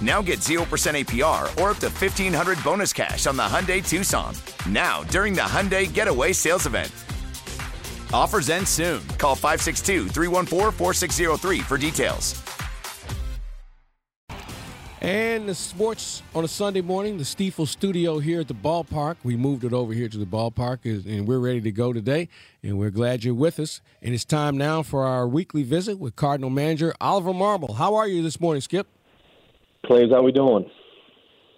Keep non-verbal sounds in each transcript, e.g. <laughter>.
Now get 0% APR or up to 1500 bonus cash on the Hyundai Tucson. Now, during the Hyundai Getaway Sales Event. Offers end soon. Call 562 314 4603 for details. And the sports on a Sunday morning, the Stifel studio here at the ballpark. We moved it over here to the ballpark, and we're ready to go today. And we're glad you're with us. And it's time now for our weekly visit with Cardinal manager Oliver Marmol. How are you this morning, Skip? Plays, how we doing?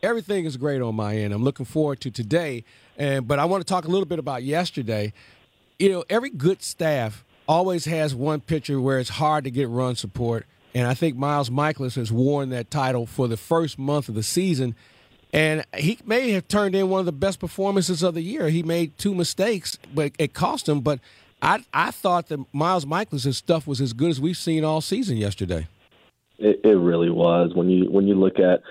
Everything is great on my end. I'm looking forward to today. And but I want to talk a little bit about yesterday. You know, every good staff always has one pitcher where it's hard to get run support and I think Miles Mikolas has worn that title for the first month of the season. And he may have turned in one of the best performances of the year. He made two mistakes, but it cost him. But I I thought that Miles Mikolas' stuff was as good as we've seen all season yesterday. It, it really was. When you when you look at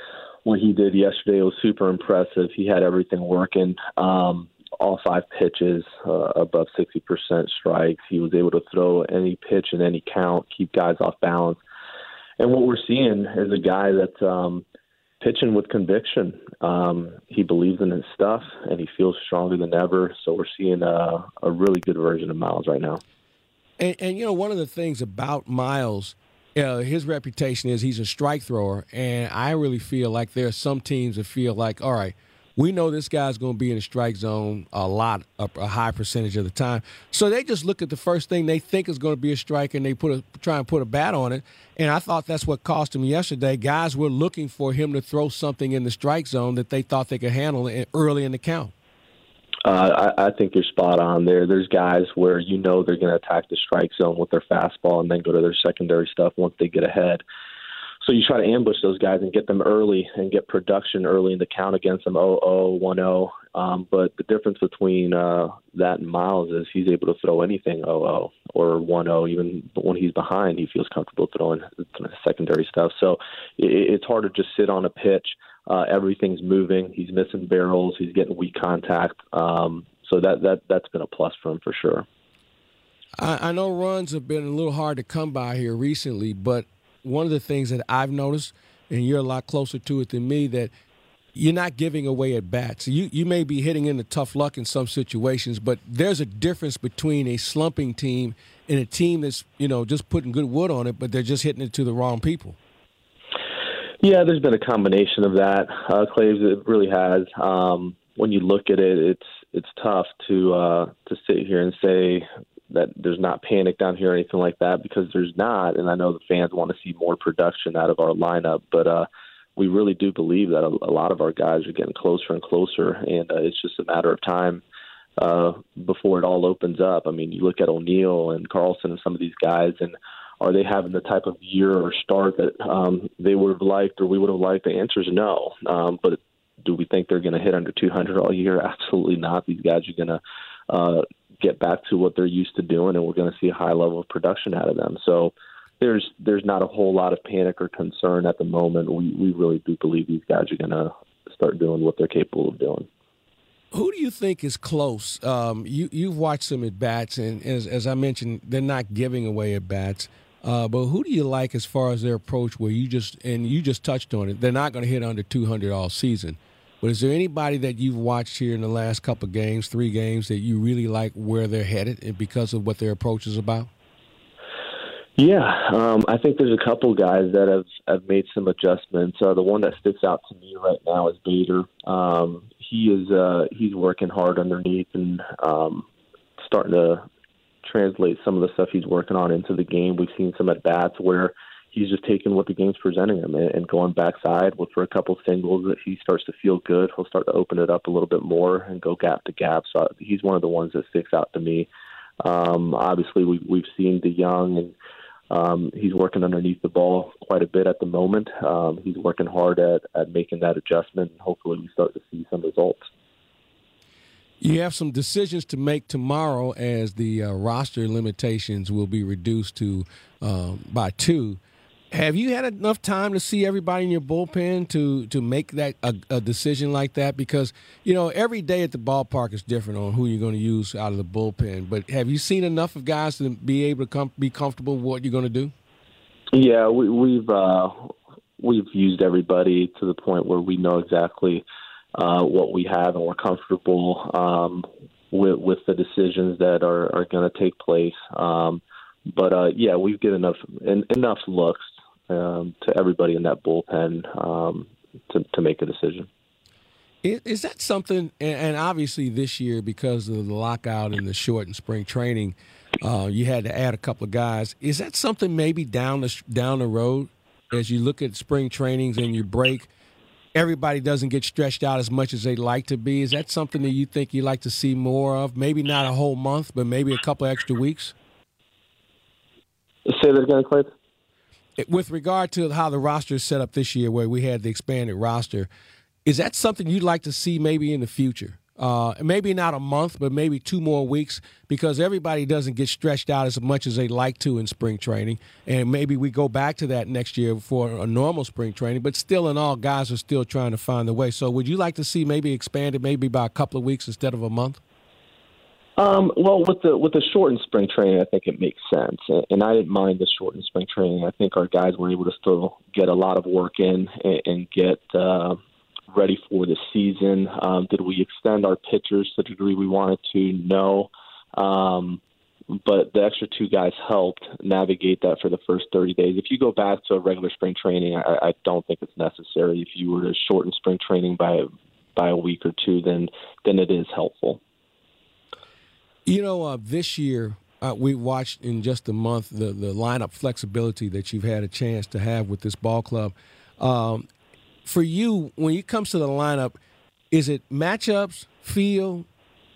what he did yesterday, it was super impressive. He had everything working. Um, all five pitches uh, above 60% strikes. He was able to throw any pitch in any count, keep guys off balance and what we're seeing is a guy that's um, pitching with conviction. Um, he believes in his stuff, and he feels stronger than ever. So we're seeing a, a really good version of Miles right now. And, and you know, one of the things about Miles, uh, his reputation is he's a strike thrower, and I really feel like there are some teams that feel like, all right – we know this guy's going to be in the strike zone a lot, a, a, high percentage of the time. So they just look at the first thing they think is going to be a strike, and they put a try and put a bat on it. And I thought that's what cost him yesterday. Guys were looking for him to throw something in the strike zone that they thought they could handle early in the count. Uh, I, I think you're spot on there. There's guys where you know they're going to attack the strike zone with their fastball and then go to their secondary stuff once they get ahead. So you try to ambush those guys and get them early and get production early in the count against them 0 0 1 0. Um, but the difference between uh, that and Miles is he's able to throw anything 0 0 or 1 0. Even when he's behind, he feels comfortable throwing secondary stuff. So it, it's hard to just sit on a pitch. Uh, everything's moving. He's missing barrels. He's getting weak contact. Um, so that that that's been a plus for him for sure. I, I know runs have been a little hard to come by here recently, but one of the things that I've noticed, and you're a lot closer to it than me, that you're not giving away at bats. You you may be hitting into tough luck in some situations, but there's a difference between a slumping team and a team that's you know just putting good wood on it, but they're just hitting it to the wrong people. Yeah, there's been a combination of that, uh, Claves. It really has. Um, when you look at it, it's it's tough to uh, to sit here and say that there's not panic down here or anything like that because there's not. And I know the fans want to see more production out of our lineup, but uh, we really do believe that a, a lot of our guys are getting closer and closer, and uh, it's just a matter of time uh, before it all opens up. I mean, you look at O'Neill and Carlson and some of these guys, and are they having the type of year or start that um, they would have liked or we would have liked? The answer is no. Um, but do we think they're going to hit under 200 all year? <laughs> Absolutely not. These guys are going to uh, get back to what they're used to doing, and we're going to see a high level of production out of them. So there's there's not a whole lot of panic or concern at the moment. We we really do believe these guys are going to start doing what they're capable of doing. Who do you think is close? Um, you you've watched some at bats, and as, as I mentioned, they're not giving away at bats. Uh, but who do you like as far as their approach? Where you just and you just touched on it, they're not going to hit under 200 all season. But is there anybody that you've watched here in the last couple games, three games, that you really like where they're headed and because of what their approach is about? Yeah, um, I think there's a couple guys that have, have made some adjustments. Uh, the one that sticks out to me right now is Bader. Um, he is uh, he's working hard underneath and um, starting to translate some of the stuff he's working on into the game. We've seen some at bats where he's just taking what the game's presenting him and, going backside with for a couple singles that he starts to feel good. He'll start to open it up a little bit more and go gap to gap. So he's one of the ones that sticks out to me. Um, obviously, we, we've seen DeJong and um, he's working underneath the ball quite a bit at the moment. Um, he's working hard at, at making that adjustment, and hopefully, we start to see some results. You have some decisions to make tomorrow as the uh, roster limitations will be reduced to um, by two. Have you had enough time to see everybody in your bullpen to to make that a, a, decision like that? Because you know every day at the ballpark is different on who you're going to use out of the bullpen. But have you seen enough of guys to be able to com- be comfortable with what you're going to do? Yeah, we, we've uh, we've used everybody to the point where we know exactly uh, what we have and we're comfortable um, with with the decisions that are, are going to take place. Um, but uh, yeah, we've given enough en- enough looks um, to everybody in that bullpen um, to, to make a decision. Is, that something? And obviously, this year because of the lockout and the shortened spring training, uh, you had to add a couple of guys. Is that something maybe down the down the road as you look at spring trainings and you break? Everybody doesn't get stretched out as much as they'd like to be. Is that something that you think you'd like to see more of? Maybe not a whole month, but maybe a couple extra weeks. Say that again, Clay with regard to how the roster is set up this year, where we had the expanded roster, is that something you'd like to see maybe in the future? Uh, maybe not a month, but maybe two more weeks, because everybody doesn't get stretched out as much as they like to in spring training, and maybe we go back to that next year for a normal spring training. But still, in all, guys are still trying to find the way. So, would you like to see maybe expanded, maybe by a couple of weeks instead of a month? Um, well, with the with the shortened spring training, I think it makes sense, and I didn't mind the shortened spring training. I think our guys were able to still get a lot of work in and, and get uh, ready for the season. Um, did we extend our pitchers to the degree we wanted to? No, um, but the extra two guys helped navigate that for the first 30 days. If you go back to a regular spring training, I, I don't think it's necessary. If you were to shorten spring training by by a week or two, then then it is helpful. You know, uh, this year uh, we watched in just a month the the lineup flexibility that you've had a chance to have with this ball club. Um, for you, when it comes to the lineup, is it matchups, feel,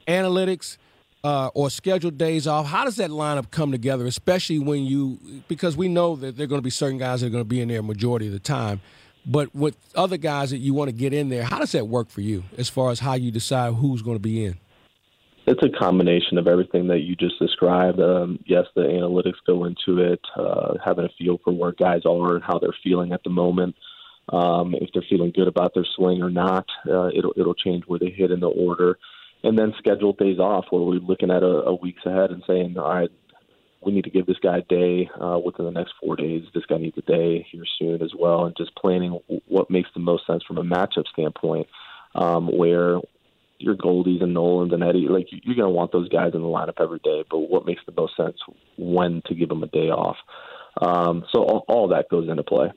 analytics, uh, or scheduled days off? How does that lineup come together? Especially when you, because we know that there are going to be certain guys that are going to be in there majority of the time. But with other guys that you want to get in there, how does that work for you as far as how you decide who's going to be in? it's a combination of everything that you just described. Um, yes, the analytics go into it, uh, having a feel for where guys are and how they're feeling at the moment. Um, if they're feeling good about their swing or not, uh, it'll it'll change where they hit in the order, and then scheduled days off where we're looking at a, a weeks ahead and saying, all right, we need to give this guy a day uh, within the next four days. This guy needs a day here soon as well, and just planning what makes the most sense from a matchup standpoint. Um, where your Goldies and Nolans and Eddie, like you're going to want those guys in the lineup every day. But what makes the most sense when to give them a day off? Um, so all, all that goes into play.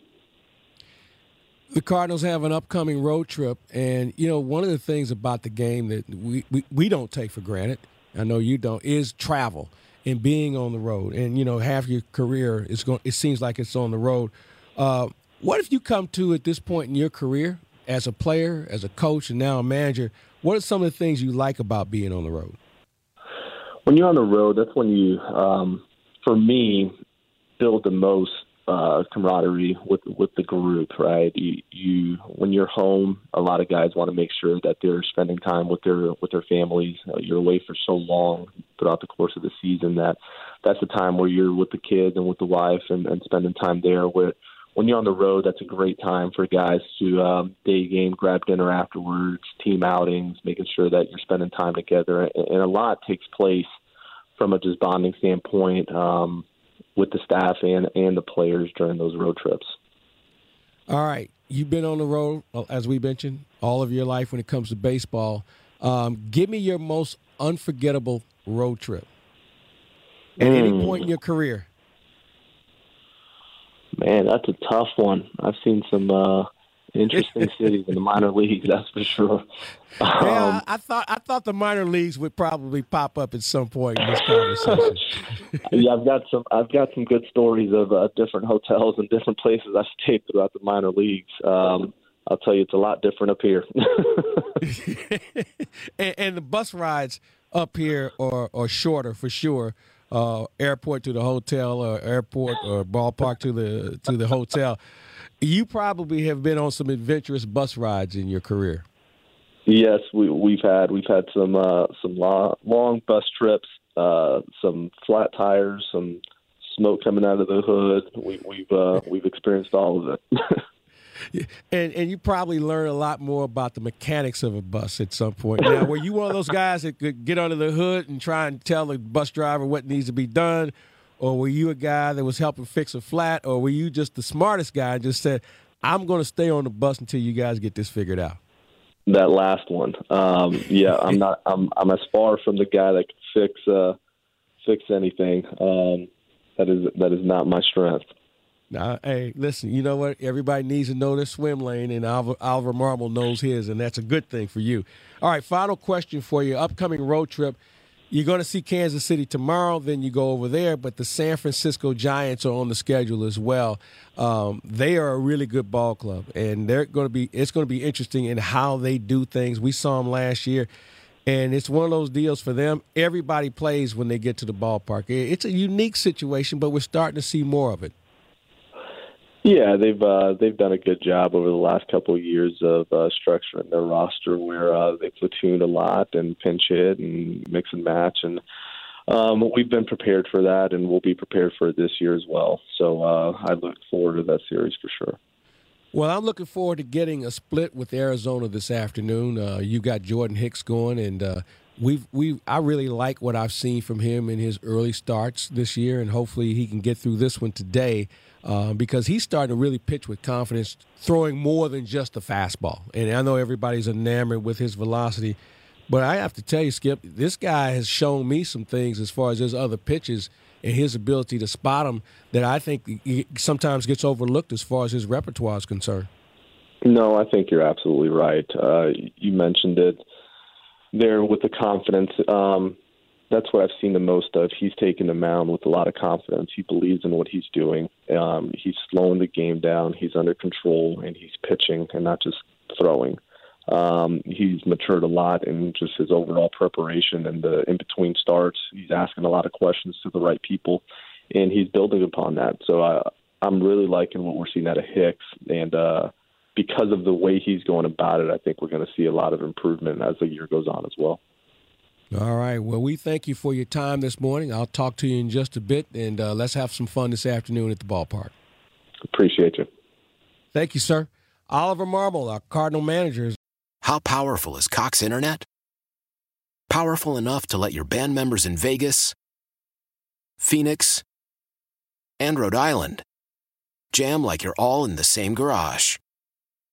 The Cardinals have an upcoming road trip, and you know one of the things about the game that we, we, we don't take for granted. I know you don't is travel and being on the road. And you know half your career is going. It seems like it's on the road. Uh, what if you come to at this point in your career as a player, as a coach, and now a manager? What are some of the things you like about being on the road? When you're on the road, that's when you, um, for me, build the most uh, camaraderie with with the group. Right? You, you when you're home, a lot of guys want to make sure that they're spending time with their with their families. Uh, you're away for so long throughout the course of the season that that's the time where you're with the kids and with the wife and, and spending time there. Where when you're on the road, that's a great time for guys to um, day game, grab dinner afterwards, team outings, making sure that you're spending time together. And, and a lot takes place from a just bonding standpoint. Um, with the staff and and the players during those road trips. All right, you've been on the road uh, as we mentioned all of your life when it comes to baseball. Um, give me your most unforgettable road trip at mm. any hmm. point in your career. Man, that's a tough one. I've seen some uh, interesting <laughs> cities in the minor leagues, that's for sure. Um, yeah, I, I, thought I thought the minor leagues would probably pop up at some point in this conversation. <laughs> yeah, I've got some I've got some good stories of uh, different hotels and different places I've stayed throughout the minor leagues. Um, I'll tell you, it's a lot different up here. <laughs> and, and, the bus rides up here are, are shorter for sure. Uh, airport to the hotel, or airport or ballpark to the to the hotel. You probably have been on some adventurous bus rides in your career. Yes, we, we've had we've had some uh, some long, long bus trips, uh, some flat tires, some smoke coming out of the hood. We, we've uh, we've experienced all of it. <laughs> and and you probably learn a lot more about the mechanics of a bus at some point. Now, were you one of those guys that could get under the hood and try and tell the bus driver what needs to be done, or were you a guy that was helping fix a flat, or were you just the smartest guy and just said, "I'm going to stay on the bus until you guys get this figured out"? That last one, um, yeah, I'm not. I'm I'm as far from the guy that can fix uh, fix anything. Um, that is that is not my strength. Now, hey, listen, you know what? Everybody needs to know their swim lane, and Oliver, Oliver Marmol knows his, and that's a good thing for you. All right, final question for you. Upcoming road trip you're going to see Kansas City tomorrow, then you go over there. But the San Francisco Giants are on the schedule as well. Um, they are a really good ball club, and they're going to be. It's going to be interesting in how they do things. We saw them last year, and it's one of those deals for them. Everybody plays when they get to the ballpark. It's a unique situation, but we're starting to see more of it. Yeah, they've uh, they've done a good job over the last couple of years of uh, structuring their roster where uh, they platoon a lot and pinch hit and mix and match, and um, we've been prepared for that, and we'll be prepared for it this year as well. So uh, I look forward to that series for sure. Well, I'm looking forward to getting a split with Arizona this afternoon. Uh, you got Jordan Hicks going, and uh, we've we I really like what I've seen from him in his early starts this year, and hopefully he can get through this one today uh, because he's starting to really pitch with confidence, throwing more than just the fastball. And I know everybody's enamored with his velocity, but I have to tell you, Skip, this guy has shown me some things as far as his other pitches and his ability to spot them that I think sometimes gets overlooked as far as his repertoire is concerned. No, I think you're absolutely right. Uh, you mentioned it there with the confidence. Um, that's what I've seen the most of. He's taken the mound with a lot of confidence. He believes in what he's doing. Um, he's slowing the game down. He's under control, and he's pitching and not just throwing. Um, he's matured a lot in just his overall preparation and the in between starts. He's asking a lot of questions to the right people, and he's building upon that. So I, I'm really liking what we're seeing out of Hicks, and uh, because of the way he's going about it, I think we're going to see a lot of improvement as the year goes on as well. All right. Well, we thank you for your time this morning. I'll talk to you in just a bit, and uh, let's have some fun this afternoon at the ballpark. Appreciate you. Thank you, sir. Oliver Marmol, our Cardinal manager. How powerful is Cox Internet? Powerful enough to let your band members in Vegas, Phoenix, and Rhode Island jam like you're all in the same garage.